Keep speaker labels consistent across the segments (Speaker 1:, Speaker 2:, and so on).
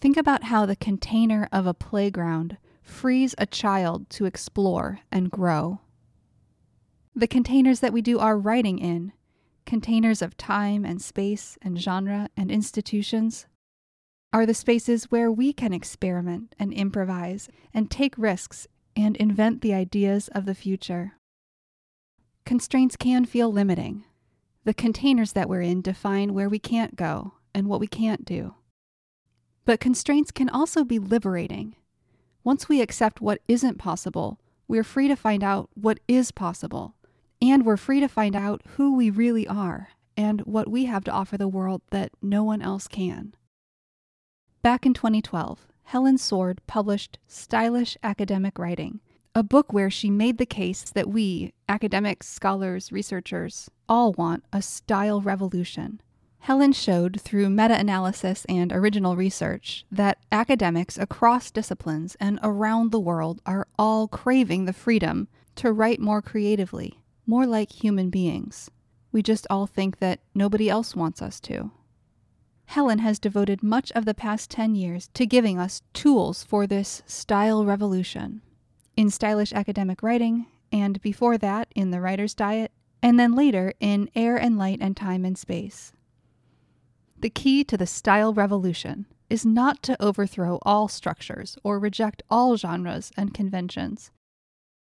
Speaker 1: Think about how the container of a playground frees a child to explore and grow. The containers that we do our writing in, containers of time and space and genre and institutions, are the spaces where we can experiment and improvise and take risks and invent the ideas of the future. Constraints can feel limiting. The containers that we're in define where we can't go and what we can't do. But constraints can also be liberating. Once we accept what isn't possible, we're free to find out what is possible. And we're free to find out who we really are and what we have to offer the world that no one else can. Back in 2012, Helen Sword published Stylish Academic Writing, a book where she made the case that we, academics, scholars, researchers, all want a style revolution. Helen showed through meta analysis and original research that academics across disciplines and around the world are all craving the freedom to write more creatively, more like human beings. We just all think that nobody else wants us to. Helen has devoted much of the past 10 years to giving us tools for this style revolution. In stylish academic writing, and before that in The Writer's Diet, and then later in Air and Light and Time and Space. The key to the style revolution is not to overthrow all structures or reject all genres and conventions.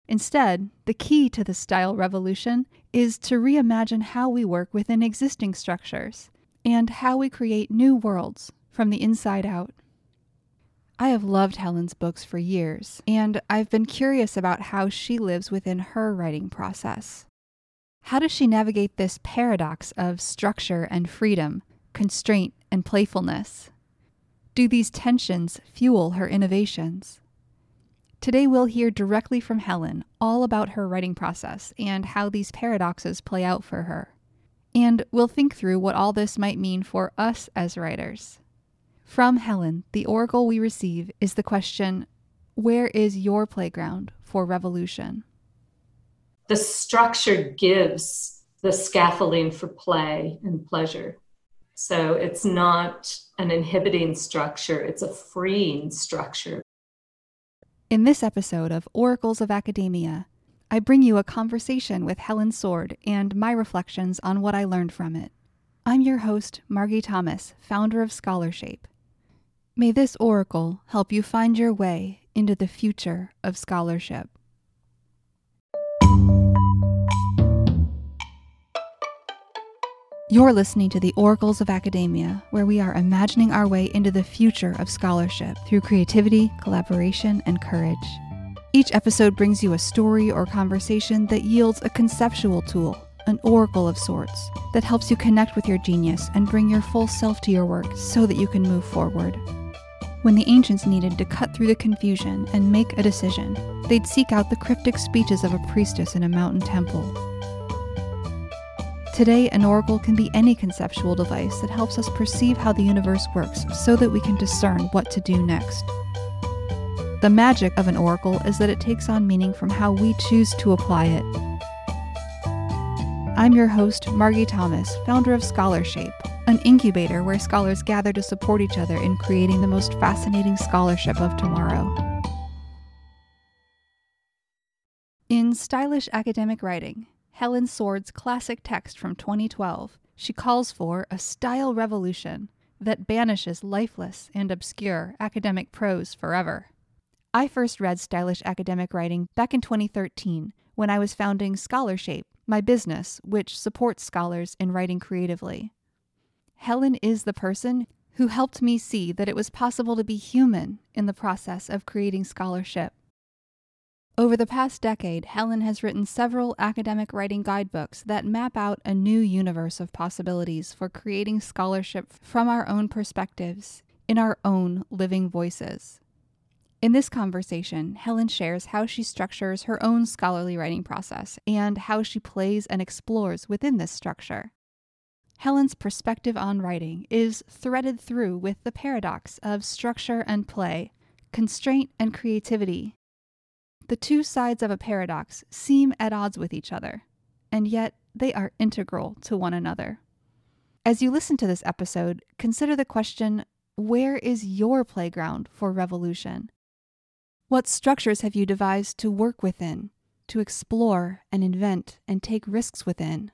Speaker 1: Instead, the key to the style revolution is to reimagine how we work within existing structures and how we create new worlds from the inside out. I have loved Helen's books for years, and I've been curious about how she lives within her writing process. How does she navigate this paradox of structure and freedom, constraint and playfulness? Do these tensions fuel her innovations? Today, we'll hear directly from Helen all about her writing process and how these paradoxes play out for her. And we'll think through what all this might mean for us as writers. From Helen, the oracle we receive is the question Where is your playground for revolution?
Speaker 2: The structure gives the scaffolding for play and pleasure. So it's not an inhibiting structure, it's a freeing structure.
Speaker 1: In this episode of Oracles of Academia, I bring you a conversation with Helen Sword and my reflections on what I learned from it. I'm your host, Margy Thomas, founder of Scholarshape. May this oracle help you find your way into the future of scholarship. You're listening to the Oracles of Academia, where we are imagining our way into the future of scholarship through creativity, collaboration, and courage. Each episode brings you a story or conversation that yields a conceptual tool, an oracle of sorts, that helps you connect with your genius and bring your full self to your work so that you can move forward. When the ancients needed to cut through the confusion and make a decision, they'd seek out the cryptic speeches of a priestess in a mountain temple. Today, an oracle can be any conceptual device that helps us perceive how the universe works so that we can discern what to do next. The magic of an oracle is that it takes on meaning from how we choose to apply it. I'm your host, Margy Thomas, founder of Scholarshape, an incubator where scholars gather to support each other in creating the most fascinating scholarship of tomorrow. In stylish academic writing, Helen Sword's classic text from 2012, she calls for a style revolution that banishes lifeless and obscure academic prose forever. I first read stylish academic writing back in 2013 when I was founding Scholarshape, my business, which supports scholars in writing creatively. Helen is the person who helped me see that it was possible to be human in the process of creating scholarship. Over the past decade, Helen has written several academic writing guidebooks that map out a new universe of possibilities for creating scholarship from our own perspectives, in our own living voices. In this conversation, Helen shares how she structures her own scholarly writing process and how she plays and explores within this structure. Helen's perspective on writing is threaded through with the paradox of structure and play, constraint and creativity. The two sides of a paradox seem at odds with each other, and yet they are integral to one another. As you listen to this episode, consider the question where is your playground for revolution? What structures have you devised to work within, to explore and invent and take risks within?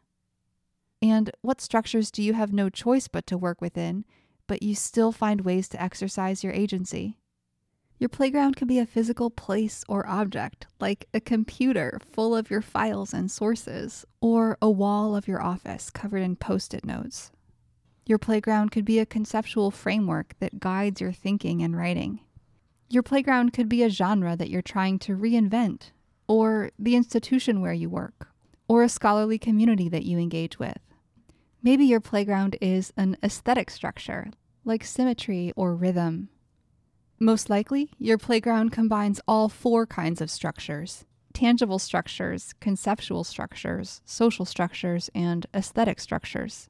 Speaker 1: And what structures do you have no choice but to work within, but you still find ways to exercise your agency? Your playground can be a physical place or object, like a computer full of your files and sources, or a wall of your office covered in post it notes. Your playground could be a conceptual framework that guides your thinking and writing. Your playground could be a genre that you're trying to reinvent, or the institution where you work, or a scholarly community that you engage with. Maybe your playground is an aesthetic structure, like symmetry or rhythm. Most likely, your playground combines all four kinds of structures tangible structures, conceptual structures, social structures, and aesthetic structures.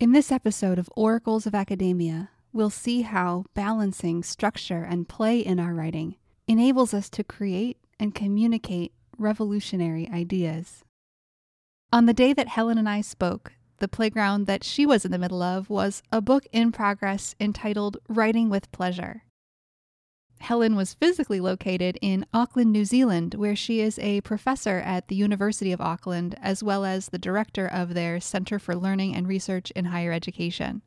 Speaker 1: In this episode of Oracles of Academia, we'll see how balancing structure and play in our writing enables us to create and communicate revolutionary ideas. On the day that Helen and I spoke, the playground that she was in the middle of was a book in progress entitled Writing with Pleasure. Helen was physically located in Auckland, New Zealand, where she is a professor at the University of Auckland, as well as the director of their Center for Learning and Research in Higher Education.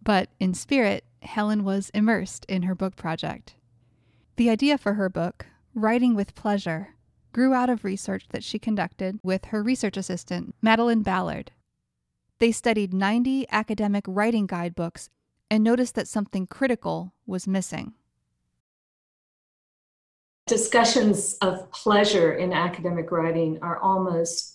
Speaker 1: But in spirit, Helen was immersed in her book project. The idea for her book, Writing with Pleasure, grew out of research that she conducted with her research assistant, Madeline Ballard. They studied 90 academic writing guidebooks and noticed that something critical was missing
Speaker 2: discussions of pleasure in academic writing are almost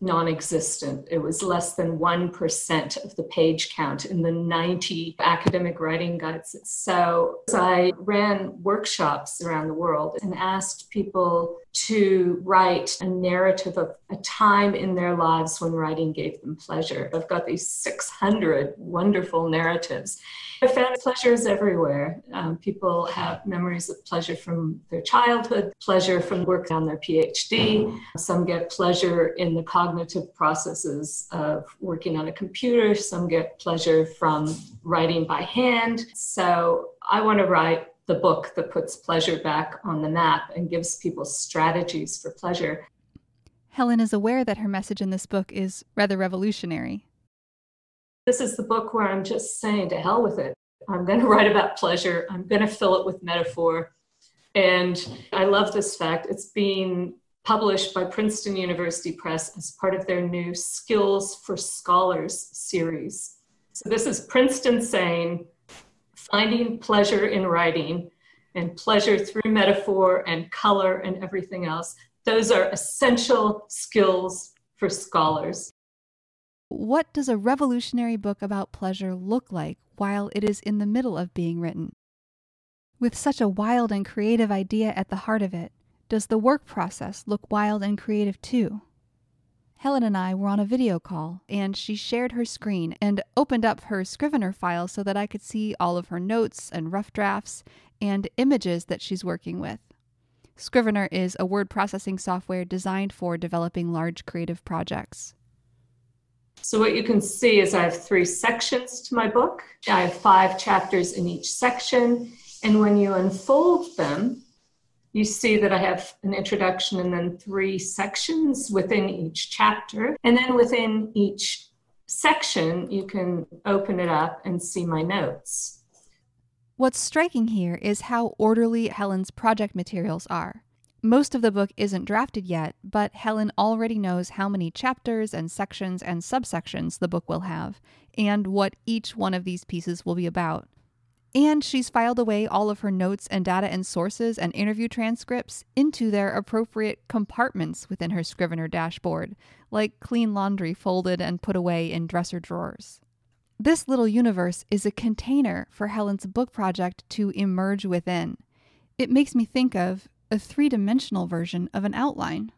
Speaker 2: non existent. It was less than 1% of the page count in the 90 academic writing guides. So I ran workshops around the world and asked people to write a narrative of a time in their lives when writing gave them pleasure. I've got these 600 wonderful narratives. I found pleasures everywhere. Um, people have memories of pleasure from their childhood, pleasure from work on their PhD. Some get pleasure in the cognitive processes of working on a computer. Some get pleasure from writing by hand. So I want to write the book that puts pleasure back on the map and gives people strategies for pleasure.
Speaker 1: Helen is aware that her message in this book is rather revolutionary.
Speaker 2: This is the book where I'm just saying to hell with it. I'm going to write about pleasure. I'm going to fill it with metaphor. And I love this fact. It's being published by Princeton University Press as part of their new Skills for Scholars series. So this is Princeton saying, finding pleasure in writing and pleasure through metaphor and color and everything else. Those are essential skills for scholars.
Speaker 1: What does a revolutionary book about pleasure look like while it is in the middle of being written? With such a wild and creative idea at the heart of it, does the work process look wild and creative too? Helen and I were on a video call, and she shared her screen and opened up her Scrivener file so that I could see all of her notes and rough drafts and images that she's working with. Scrivener is a word processing software designed for developing large creative projects.
Speaker 2: So, what you can see is I have three sections to my book. I have five chapters in each section. And when you unfold them, you see that I have an introduction and then three sections within each chapter. And then within each section, you can open it up and see my notes.
Speaker 1: What's striking here is how orderly Helen's project materials are. Most of the book isn't drafted yet, but Helen already knows how many chapters and sections and subsections the book will have, and what each one of these pieces will be about. And she's filed away all of her notes and data and sources and interview transcripts into their appropriate compartments within her Scrivener dashboard, like clean laundry folded and put away in dresser drawers. This little universe is a container for Helen's book project to emerge within. It makes me think of a three dimensional version of an outline.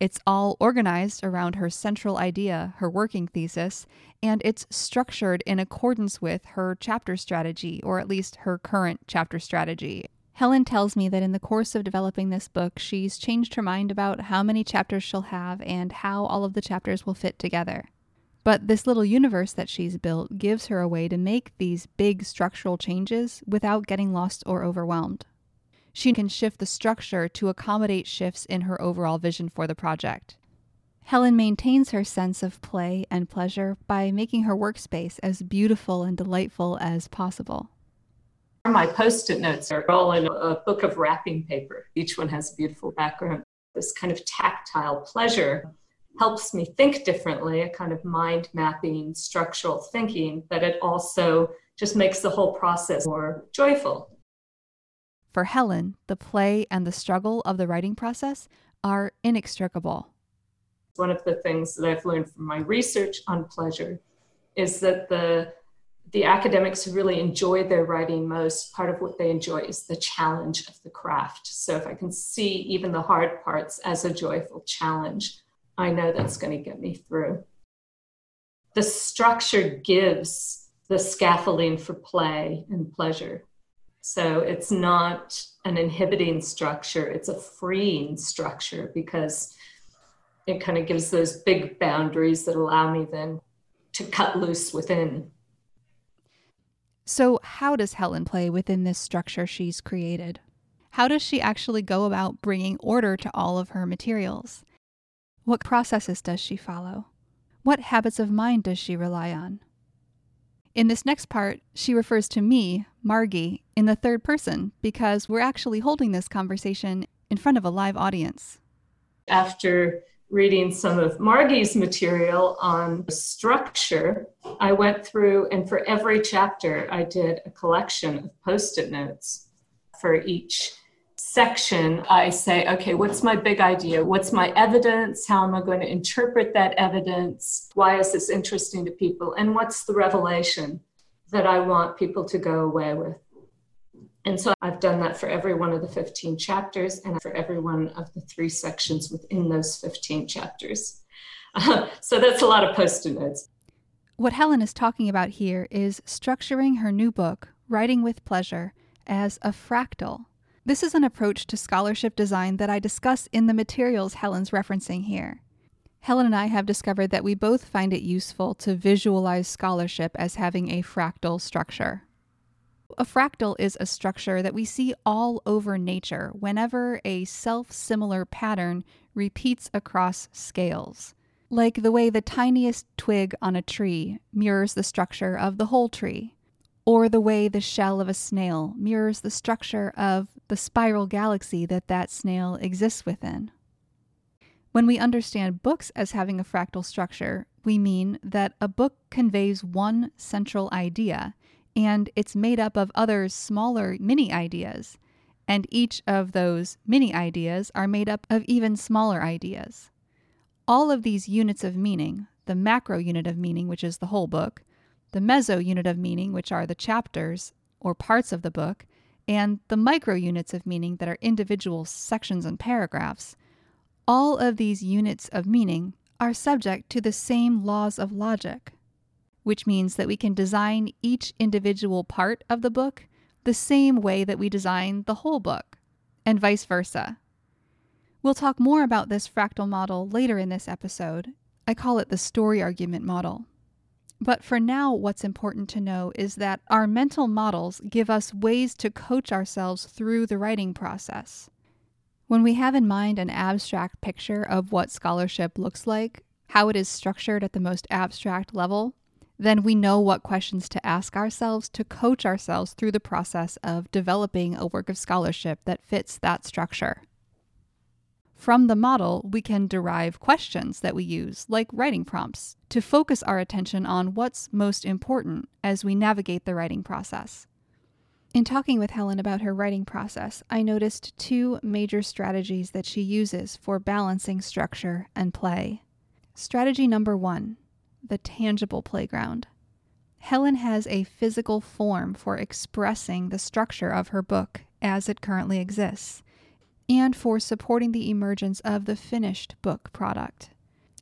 Speaker 1: It's all organized around her central idea, her working thesis, and it's structured in accordance with her chapter strategy, or at least her current chapter strategy. Helen tells me that in the course of developing this book, she's changed her mind about how many chapters she'll have and how all of the chapters will fit together. But this little universe that she's built gives her a way to make these big structural changes without getting lost or overwhelmed. She can shift the structure to accommodate shifts in her overall vision for the project. Helen maintains her sense of play and pleasure by making her workspace as beautiful and delightful as possible.
Speaker 2: My post it notes are all in a book of wrapping paper. Each one has a beautiful background. This kind of tactile pleasure helps me think differently, a kind of mind mapping, structural thinking, but it also just makes the whole process more joyful.
Speaker 1: For Helen, the play and the struggle of the writing process are inextricable.
Speaker 2: One of the things that I've learned from my research on pleasure is that the the academics who really enjoy their writing most, part of what they enjoy is the challenge of the craft. So if I can see even the hard parts as a joyful challenge, I know that's going to get me through. The structure gives the scaffolding for play and pleasure. So it's not an inhibiting structure, it's a freeing structure because it kind of gives those big boundaries that allow me then to cut loose within.
Speaker 1: So, how does Helen play within this structure she's created? How does she actually go about bringing order to all of her materials? What processes does she follow? What habits of mind does she rely on? In this next part, she refers to me, Margy, in the third person because we're actually holding this conversation in front of a live audience.
Speaker 2: After reading some of Margy's material on the structure, I went through and for every chapter, I did a collection of post it notes for each section, I say, okay, what's my big idea? What's my evidence? How am I going to interpret that evidence? Why is this interesting to people? And what's the revelation that I want people to go away with? And so I've done that for every one of the 15 chapters and for every one of the three sections within those 15 chapters. Uh, so that's a lot of post it notes.
Speaker 1: What Helen is talking about here is structuring her new book, Writing with Pleasure, as a fractal this is an approach to scholarship design that I discuss in the materials Helen's referencing here. Helen and I have discovered that we both find it useful to visualize scholarship as having a fractal structure. A fractal is a structure that we see all over nature whenever a self similar pattern repeats across scales, like the way the tiniest twig on a tree mirrors the structure of the whole tree or the way the shell of a snail mirrors the structure of the spiral galaxy that that snail exists within. When we understand books as having a fractal structure, we mean that a book conveys one central idea and it's made up of other smaller mini ideas, and each of those mini ideas are made up of even smaller ideas. All of these units of meaning, the macro unit of meaning, which is the whole book, the meso unit of meaning, which are the chapters or parts of the book, and the micro units of meaning that are individual sections and paragraphs. All of these units of meaning are subject to the same laws of logic, which means that we can design each individual part of the book the same way that we design the whole book, and vice versa. We'll talk more about this fractal model later in this episode. I call it the story argument model. But for now, what's important to know is that our mental models give us ways to coach ourselves through the writing process. When we have in mind an abstract picture of what scholarship looks like, how it is structured at the most abstract level, then we know what questions to ask ourselves to coach ourselves through the process of developing a work of scholarship that fits that structure. From the model, we can derive questions that we use, like writing prompts, to focus our attention on what's most important as we navigate the writing process. In talking with Helen about her writing process, I noticed two major strategies that she uses for balancing structure and play. Strategy number one the tangible playground. Helen has a physical form for expressing the structure of her book as it currently exists and for supporting the emergence of the finished book product.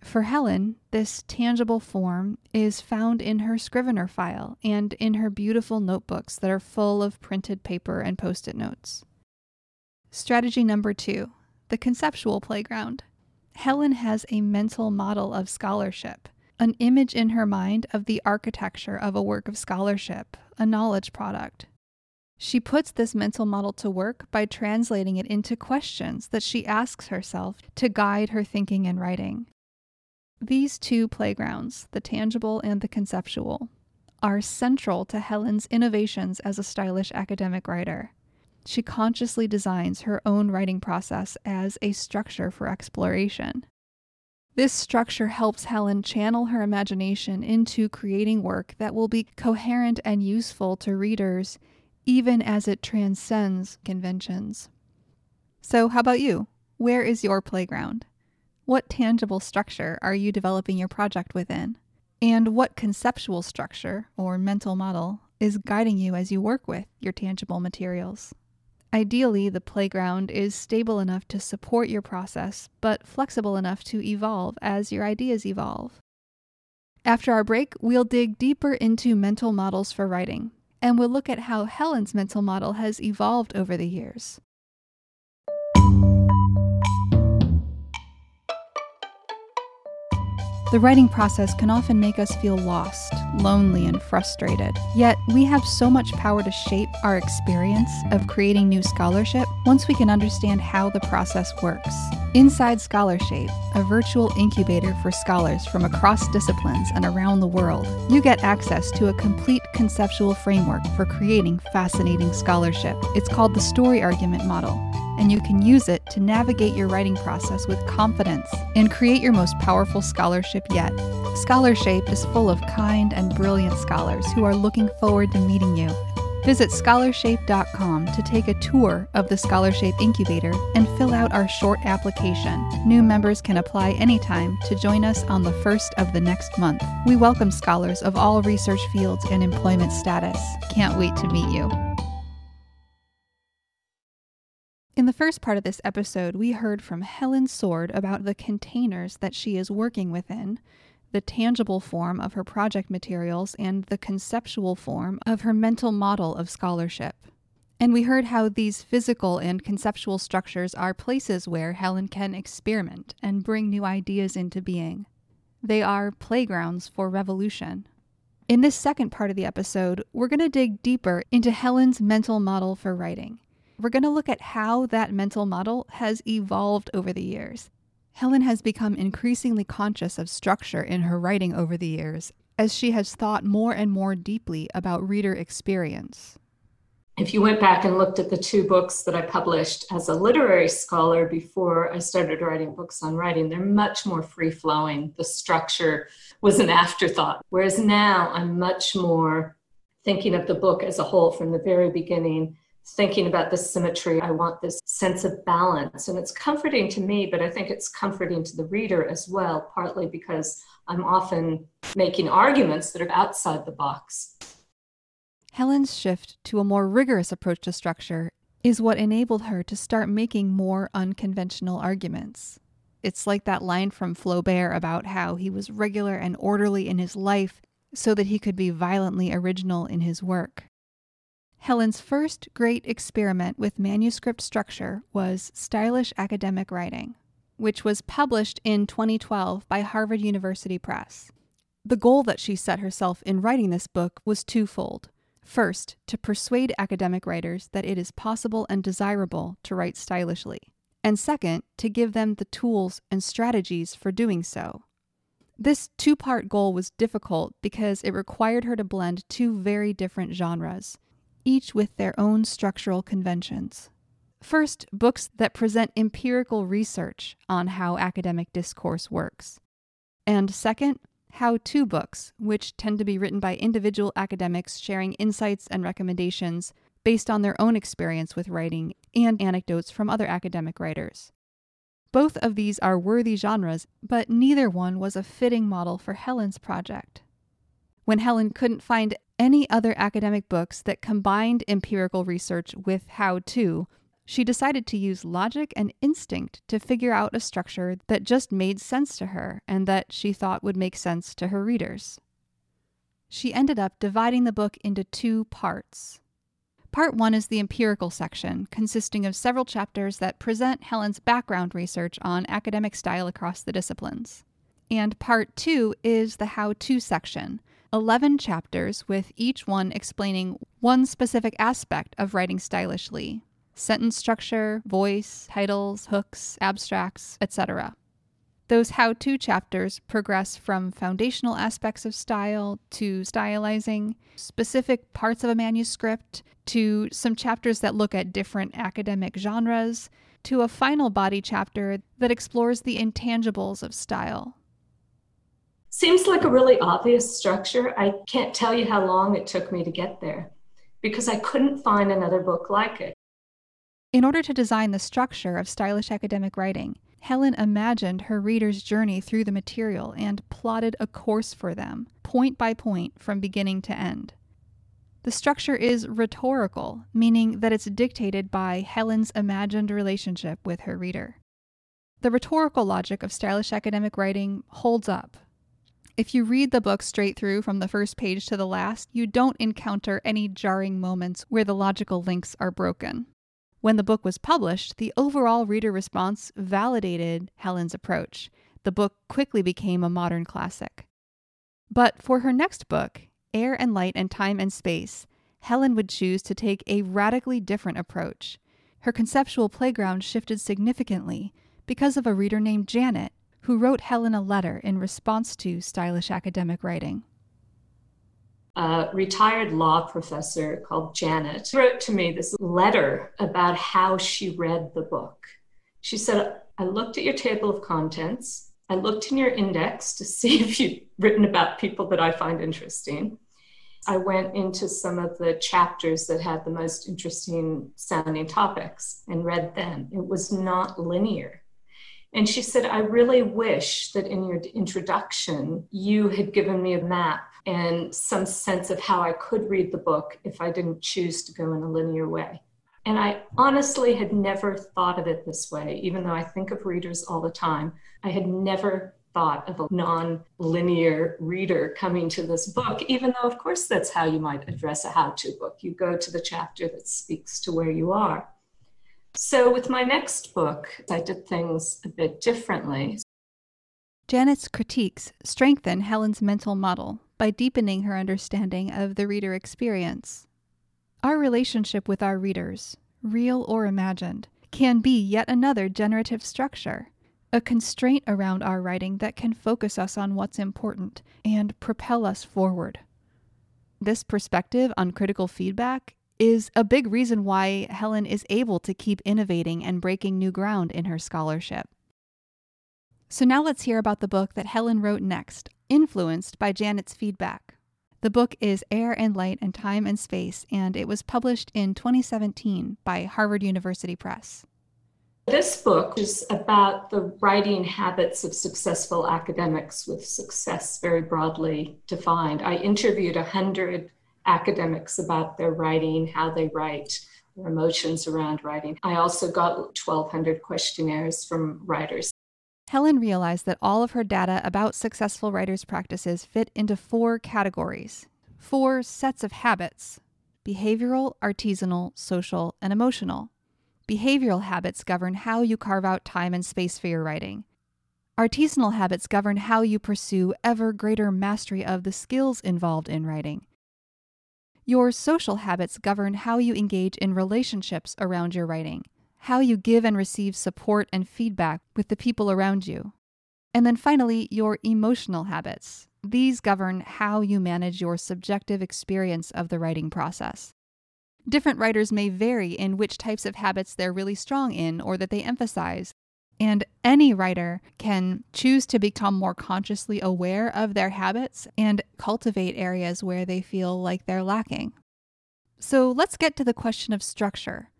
Speaker 1: For Helen, this tangible form is found in her Scrivener file and in her beautiful notebooks that are full of printed paper and post it notes. Strategy number two the conceptual playground. Helen has a mental model of scholarship, an image in her mind of the architecture of a work of scholarship, a knowledge product. She puts this mental model to work by translating it into questions that she asks herself to guide her thinking and writing. These two playgrounds, the tangible and the conceptual, are central to Helen's innovations as a stylish academic writer. She consciously designs her own writing process as a structure for exploration. This structure helps Helen channel her imagination into creating work that will be coherent and useful to readers even as it transcends conventions. So, how about you? Where is your playground? What tangible structure are you developing your project within? And what conceptual structure or mental model is guiding you as you work with your tangible materials? Ideally, the playground is stable enough to support your process, but flexible enough to evolve as your ideas evolve. After our break, we'll dig deeper into mental models for writing, and we'll look at how Helen's mental model has evolved over the years. The writing process can often make us feel lost, lonely, and frustrated. Yet, we have so much power to shape our experience of creating new scholarship once we can understand how the process works. Inside Scholarshape, a virtual incubator for scholars from across disciplines and around the world, you get access to a complete conceptual framework for creating fascinating scholarship. It's called the Story Argument Model and you can use it to navigate your writing process with confidence and create your most powerful scholarship yet. Scholarshape is full of kind and brilliant scholars who are looking forward to meeting you. Visit scholarshape.com to take a tour of the Scholarshape Incubator and fill out our short application. New members can apply anytime to join us on the first of the next month. We welcome scholars of all research fields and employment status. Can't wait to meet you. In the first part of this episode, we heard from Helen Sword about the containers that she is working within, the tangible form of her project materials, and the conceptual form of her mental model of scholarship. And we heard how these physical and conceptual structures are places where Helen can experiment and bring new ideas into being. They are playgrounds for revolution. In this second part of the episode, we're going to dig deeper into Helen's mental model for writing we're going to look at how that mental model has evolved over the years. Helen has become increasingly conscious of structure in her writing over the years as she has thought more and more deeply about reader experience.
Speaker 2: If you went back and looked at the two books that I published as a literary scholar before I started writing books on writing, they're much more free flowing. The structure was an afterthought. Whereas now I'm much more thinking of the book as a whole from the very beginning thinking about the symmetry. I want this sense of balance. And it's comforting to me, but I think it's comforting to the reader as well, partly because I'm often making arguments that are outside the box.
Speaker 1: Helen's shift to a more rigorous approach to structure is what enabled her to start making more unconventional arguments. It's like that line from Flaubert about how he was regular and orderly in his life so that he could be violently original in his work. Helen's first great experiment with manuscript structure was Stylish Academic Writing, which was published in 2012 by Harvard University Press. The goal that she set herself in writing this book was twofold. First, to persuade academic writers that it is possible and desirable to write stylishly, and second, to give them the tools and strategies for doing so. This two part goal was difficult because it required her to blend two very different genres each with their own structural conventions. First, books that present empirical research on how academic discourse works. And second, how to books, which tend to be written by individual academics sharing insights and recommendations based on their own experience with writing and anecdotes from other academic writers. Both of these are worthy genres, but neither one was a fitting model for Helen's project. When Helen couldn't find any other academic books that combined empirical research with how to, she decided to use logic and instinct to figure out a structure that just made sense to her and that she thought would make sense to her readers. She ended up dividing the book into two parts. Part one is the empirical section, consisting of several chapters that present Helen's background research on academic style across the disciplines. And part two is the how to section 11 chapters, with each one explaining one specific aspect of writing stylishly sentence structure, voice, titles, hooks, abstracts, etc. Those how to chapters progress from foundational aspects of style to stylizing, specific parts of a manuscript, to some chapters that look at different academic genres, to a final body chapter that explores the intangibles of style.
Speaker 2: Seems like a really obvious structure. I can't tell you how long it took me to get there because I couldn't find another book like it.
Speaker 1: In order to design the structure of stylish academic writing, Helen imagined her reader's journey through the material and plotted a course for them, point by point, from beginning to end. The structure is rhetorical, meaning that it's dictated by Helen's imagined relationship with her reader. The rhetorical logic of stylish academic writing holds up. If you read the book straight through from the first page to the last, you don't encounter any jarring moments where the logical links are broken. When the book was published, the overall reader response validated Helen's approach. The book quickly became a modern classic. But for her next book, Air and Light and Time and Space, Helen would choose to take a radically different approach. Her conceptual playground shifted significantly because of a reader named Janet, who wrote Helen a letter in response to stylish academic writing
Speaker 2: a retired law professor called Janet wrote to me this letter about how she read the book. She said, I looked at your table of contents. I looked in your index to see if you'd written about people that I find interesting. I went into some of the chapters that had the most interesting sounding topics and read them. It was not linear. And she said, I really wish that in your introduction, you had given me a map and some sense of how I could read the book if I didn't choose to go in a linear way. And I honestly had never thought of it this way, even though I think of readers all the time. I had never thought of a non linear reader coming to this book, even though, of course, that's how you might address a how to book. You go to the chapter that speaks to where you are. So, with my next book, I did things a bit differently.
Speaker 1: Janet's critiques strengthen Helen's mental model by deepening her understanding of the reader experience. Our relationship with our readers, real or imagined, can be yet another generative structure, a constraint around our writing that can focus us on what's important and propel us forward. This perspective on critical feedback is a big reason why Helen is able to keep innovating and breaking new ground in her scholarship. So now let's hear about the book that Helen wrote next, influenced by Janet's feedback. The book is Air and Light and Time and Space, and it was published in 2017 by Harvard University Press.
Speaker 2: This book is about the writing habits of successful academics, with success very broadly defined. I interviewed 100 academics about their writing, how they write, their emotions around writing. I also got 1,200 questionnaires from writers.
Speaker 1: Helen realized that all of her data about successful writers' practices fit into four categories, four sets of habits behavioral, artisanal, social, and emotional. Behavioral habits govern how you carve out time and space for your writing. Artisanal habits govern how you pursue ever greater mastery of the skills involved in writing. Your social habits govern how you engage in relationships around your writing how you give and receive support and feedback with the people around you. And then finally, your emotional habits. These govern how you manage your subjective experience of the writing process. Different writers may vary in which types of habits they're really strong in or that they emphasize. And any writer can choose to become more consciously aware of their habits and cultivate areas where they feel like they're lacking. So let's get to the question of structure.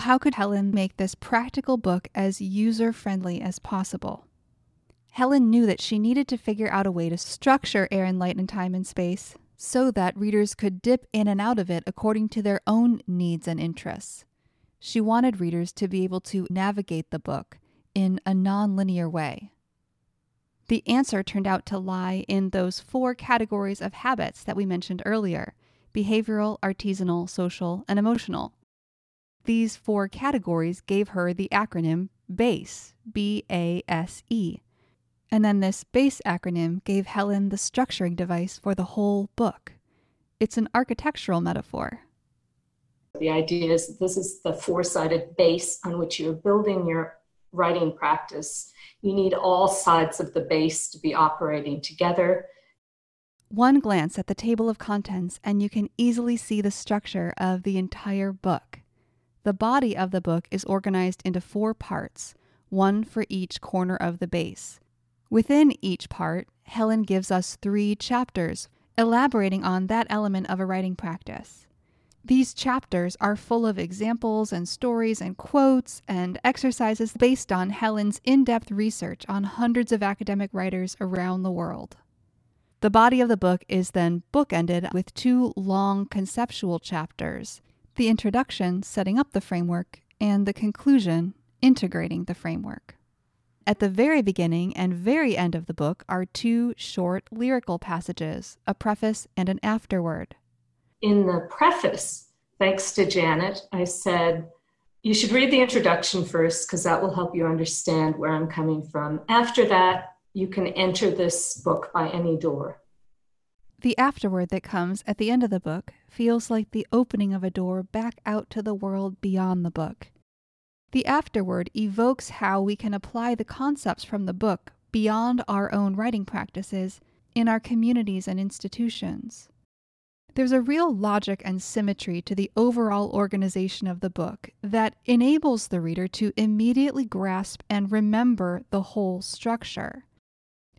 Speaker 1: How could Helen make this practical book as user friendly as possible? Helen knew that she needed to figure out a way to structure Air and Light and Time and Space so that readers could dip in and out of it according to their own needs and interests. She wanted readers to be able to navigate the book in a non-linear way. The answer turned out to lie in those four categories of habits that we mentioned earlier behavioral, artisanal, social, and emotional. These four categories gave her the acronym BASE, B A S E. And then this BASE acronym gave Helen the structuring device for the whole book. It's an architectural metaphor.
Speaker 2: The idea is this is the four sided base on which you're building your writing practice. You need all sides of the base to be operating together.
Speaker 1: One glance at the table of contents, and you can easily see the structure of the entire book. The body of the book is organized into four parts, one for each corner of the base. Within each part, Helen gives us three chapters, elaborating on that element of a writing practice. These chapters are full of examples and stories and quotes and exercises based on Helen's in depth research on hundreds of academic writers around the world. The body of the book is then bookended with two long conceptual chapters the introduction, setting up the framework, and the conclusion, integrating the framework. At the very beginning and very end of the book are two short lyrical passages, a preface and an afterword
Speaker 2: in the preface, thanks to Janet, I said, you should read the introduction first because that will help you understand where I'm coming from. After that, you can enter this book by any door.
Speaker 1: The afterword that comes at the end of the book feels like the opening of a door back out to the world beyond the book. The afterword evokes how we can apply the concepts from the book beyond our own writing practices in our communities and institutions. There's a real logic and symmetry to the overall organization of the book that enables the reader to immediately grasp and remember the whole structure.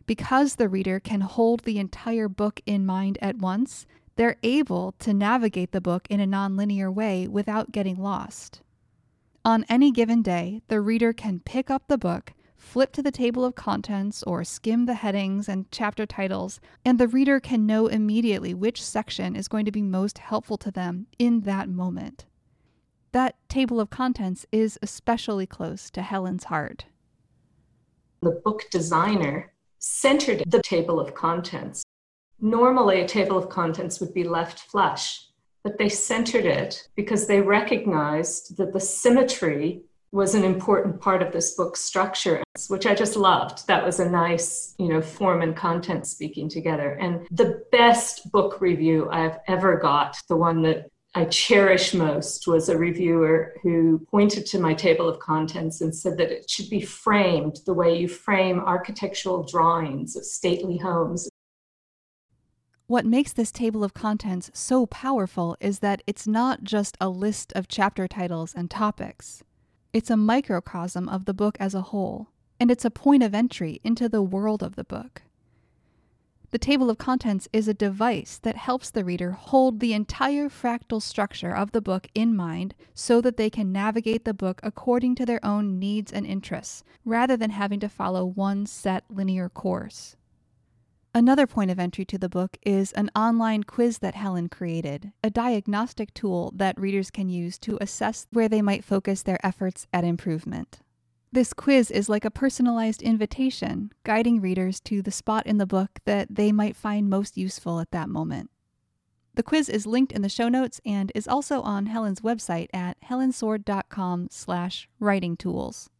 Speaker 1: Because the reader can hold the entire book in mind at once, they're able to navigate the book in a nonlinear way without getting lost. On any given day, the reader can pick up the book flip to the table of contents or skim the headings and chapter titles, and the reader can know immediately which section is going to be most helpful to them in that moment. That table of contents is especially close to Helen's heart.
Speaker 2: The book designer centered the table of contents. Normally, a table of contents would be left flush, but they centered it because they recognized that the symmetry was an important part of this book's structure, which I just loved. That was a nice, you know, form and content speaking together. And the best book review I've ever got, the one that I cherish most, was a reviewer who pointed to my table of contents and said that it should be framed the way you frame architectural drawings of stately homes.
Speaker 1: What makes this table of contents so powerful is that it's not just a list of chapter titles and topics. It's a microcosm of the book as a whole, and it's a point of entry into the world of the book. The table of contents is a device that helps the reader hold the entire fractal structure of the book in mind so that they can navigate the book according to their own needs and interests, rather than having to follow one set linear course. Another point of entry to the book is an online quiz that Helen created, a diagnostic tool that readers can use to assess where they might focus their efforts at improvement. This quiz is like a personalized invitation, guiding readers to the spot in the book that they might find most useful at that moment. The quiz is linked in the show notes and is also on Helen's website at helensword.com slash writing tools.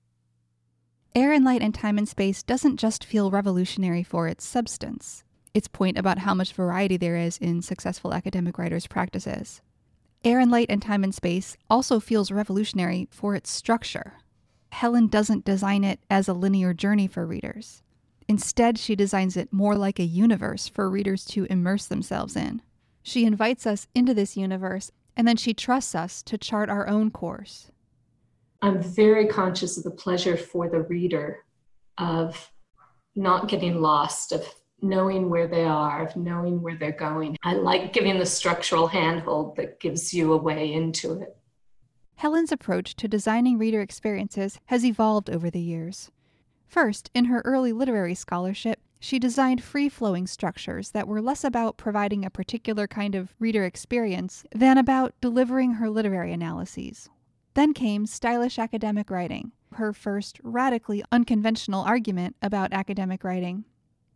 Speaker 1: Air and Light and Time and Space doesn't just feel revolutionary for its substance, its point about how much variety there is in successful academic writers' practices. Air and Light and Time and Space also feels revolutionary for its structure. Helen doesn't design it as a linear journey for readers. Instead, she designs it more like a universe for readers to immerse themselves in. She invites us into this universe, and then she trusts us to chart our own course.
Speaker 2: I'm very conscious of the pleasure for the reader of not getting lost, of knowing where they are, of knowing where they're going. I like giving the structural handhold that gives you a way into it.
Speaker 1: Helen's approach to designing reader experiences has evolved over the years. First, in her early literary scholarship, she designed free flowing structures that were less about providing a particular kind of reader experience than about delivering her literary analyses, then came stylish academic writing, her first radically unconventional argument about academic writing,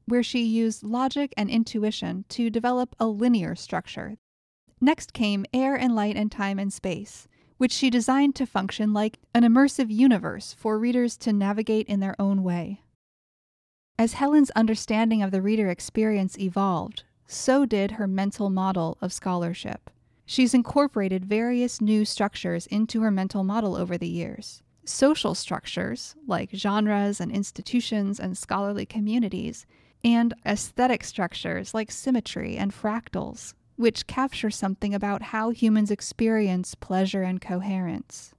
Speaker 1: where she used logic and intuition to develop a linear structure. Next came Air and Light and Time and Space, which she designed to function like an immersive universe for readers to navigate in their own way. As Helen's understanding of the reader experience evolved, so did her mental model of scholarship. She's incorporated various new structures into her mental model over the years. Social structures, like genres and institutions and scholarly communities, and aesthetic structures like symmetry and fractals, which capture something about how humans experience pleasure and coherence.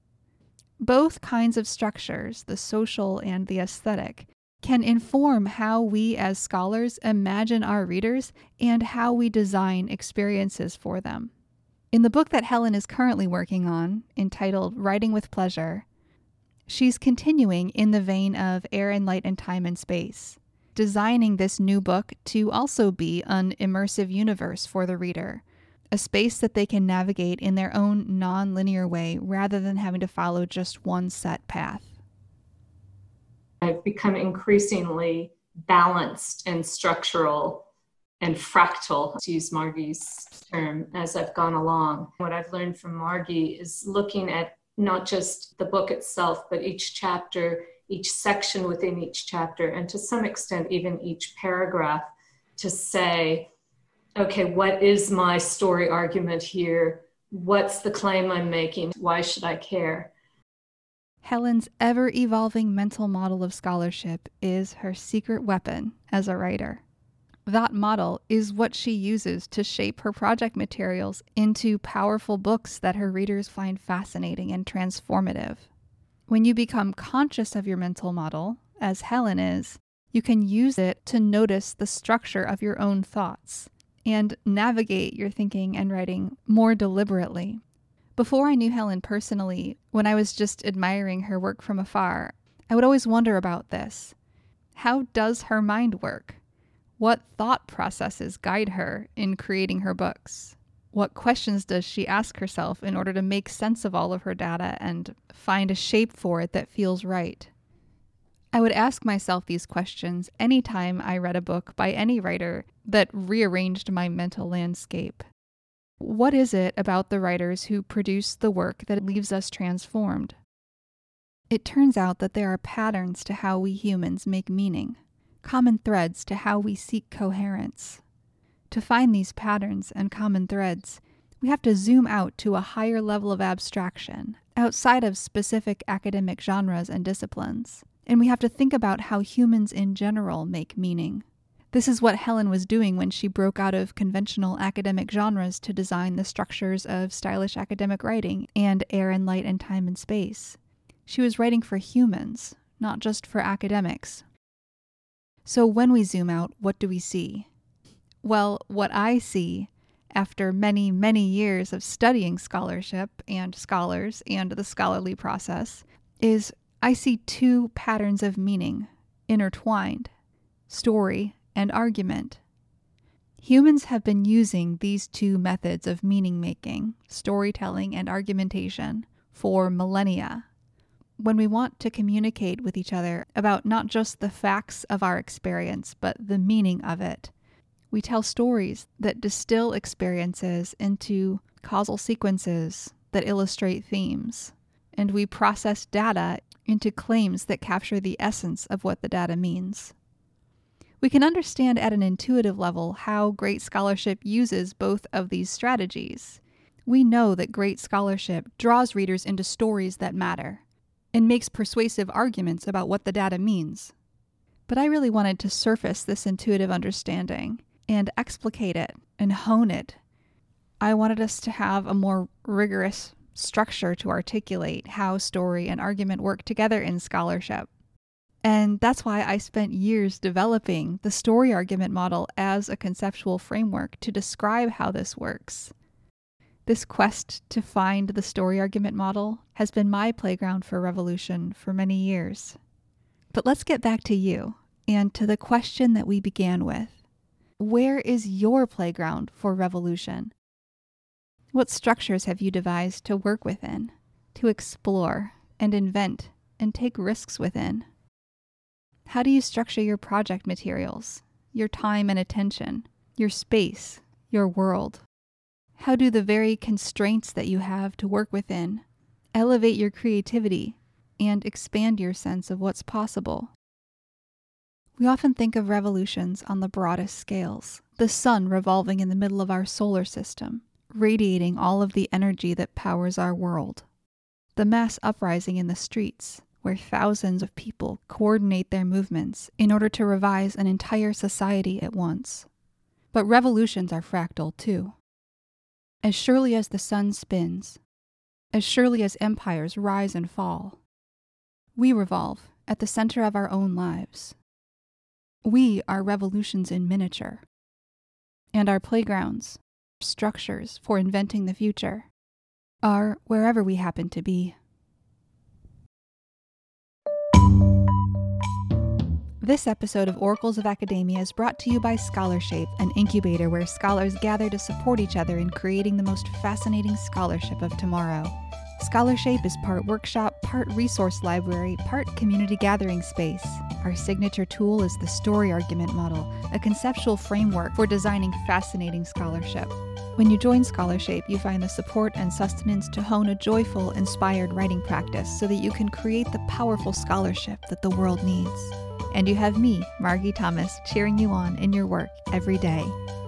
Speaker 1: Both kinds of structures, the social and the aesthetic, can inform how we as scholars imagine our readers and how we design experiences for them. In the book that Helen is currently working on, entitled Writing with Pleasure, she's continuing in the vein of Air and Light and Time and Space, designing this new book to also be an immersive universe for the reader, a space that they can navigate in their own non linear way rather than having to follow just one set path.
Speaker 2: I've become increasingly balanced and structural and fractal, to use Margy's term, as I've gone along. What I've learned from Margy is looking at not just the book itself, but each chapter, each section within each chapter, and to some extent, even each paragraph, to say, okay, what is my story argument here? What's the claim I'm making? Why should I care?
Speaker 1: Helen's ever evolving mental model of scholarship is her secret weapon as a writer. That model is what she uses to shape her project materials into powerful books that her readers find fascinating and transformative. When you become conscious of your mental model, as Helen is, you can use it to notice the structure of your own thoughts and navigate your thinking and writing more deliberately. Before I knew Helen personally, when I was just admiring her work from afar, I would always wonder about this. How does her mind work? What thought processes guide her in creating her books? What questions does she ask herself in order to make sense of all of her data and find a shape for it that feels right? I would ask myself these questions anytime I read a book by any writer that rearranged my mental landscape. What is it about the writers who produce the work that leaves us transformed? It turns out that there are patterns to how we humans make meaning, common threads to how we seek coherence. To find these patterns and common threads, we have to zoom out to a higher level of abstraction, outside of specific academic genres and disciplines, and we have to think about how humans in general make meaning. This is what Helen was doing when she broke out of conventional academic genres to design the structures of stylish academic writing and air and light and time and space. She was writing for humans, not just for academics. So when we zoom out, what do we see? Well, what I see after many, many years of studying scholarship and scholars and the scholarly process is I see two patterns of meaning intertwined story and argument. Humans have been using these two methods of meaning making, storytelling and argumentation, for millennia. When we want to communicate with each other about not just the facts of our experience, but the meaning of it, we tell stories that distill experiences into causal sequences that illustrate themes, and we process data into claims that capture the essence of what the data means. We can understand at an intuitive level how great scholarship uses both of these strategies. We know that great scholarship draws readers into stories that matter and makes persuasive arguments about what the data means. But I really wanted to surface this intuitive understanding and explicate it and hone it. I wanted us to have a more rigorous structure to articulate how story and argument work together in scholarship. And that's why I spent years developing the story argument model as a conceptual framework to describe how this works. This quest to find the story argument model has been my playground for revolution for many years. But let's get back to you and to the question that we began with Where is your playground for revolution? What structures have you devised to work within, to explore and invent and take risks within? How do you structure your project materials, your time and attention, your space, your world? How do the very constraints that you have to work within elevate your creativity and expand your sense of what's possible? We often think of revolutions on the broadest scales the sun revolving in the middle of our solar system, radiating all of the energy that powers our world. The mass uprising in the streets, where thousands of people coordinate their movements in order to revise an entire society at once. But revolutions are fractal too. As surely as the sun spins, as surely as empires rise and fall, we revolve at the center of our own lives. We are revolutions in miniature. And our playgrounds, structures for inventing the future, are wherever we happen to be. This episode of Oracles of Academia is brought to you by Scholarshape, an incubator where scholars gather to support each other in creating the most fascinating scholarship of tomorrow. Scholarshape is part workshop, part resource library, part community gathering space. Our signature tool is the story argument model, a conceptual framework for designing fascinating scholarship. When you join Scholarshape, you find the support and sustenance to hone a joyful, inspired writing practice so that you can create the powerful scholarship that the world needs. And you have me, Margy Thomas, cheering you on in your work every day.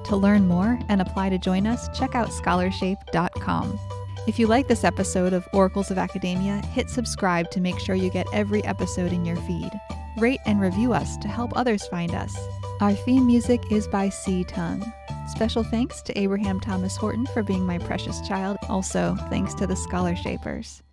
Speaker 1: To learn more and apply to join us, check out scholarshape.com. If you like this episode of Oracles of Academia, hit subscribe to make sure you get every episode in your feed. Rate and review us to help others find us. Our theme music is by Sea Tongue. Special thanks to Abraham Thomas Horton for being my precious child. Also, thanks to the Scholarshapers.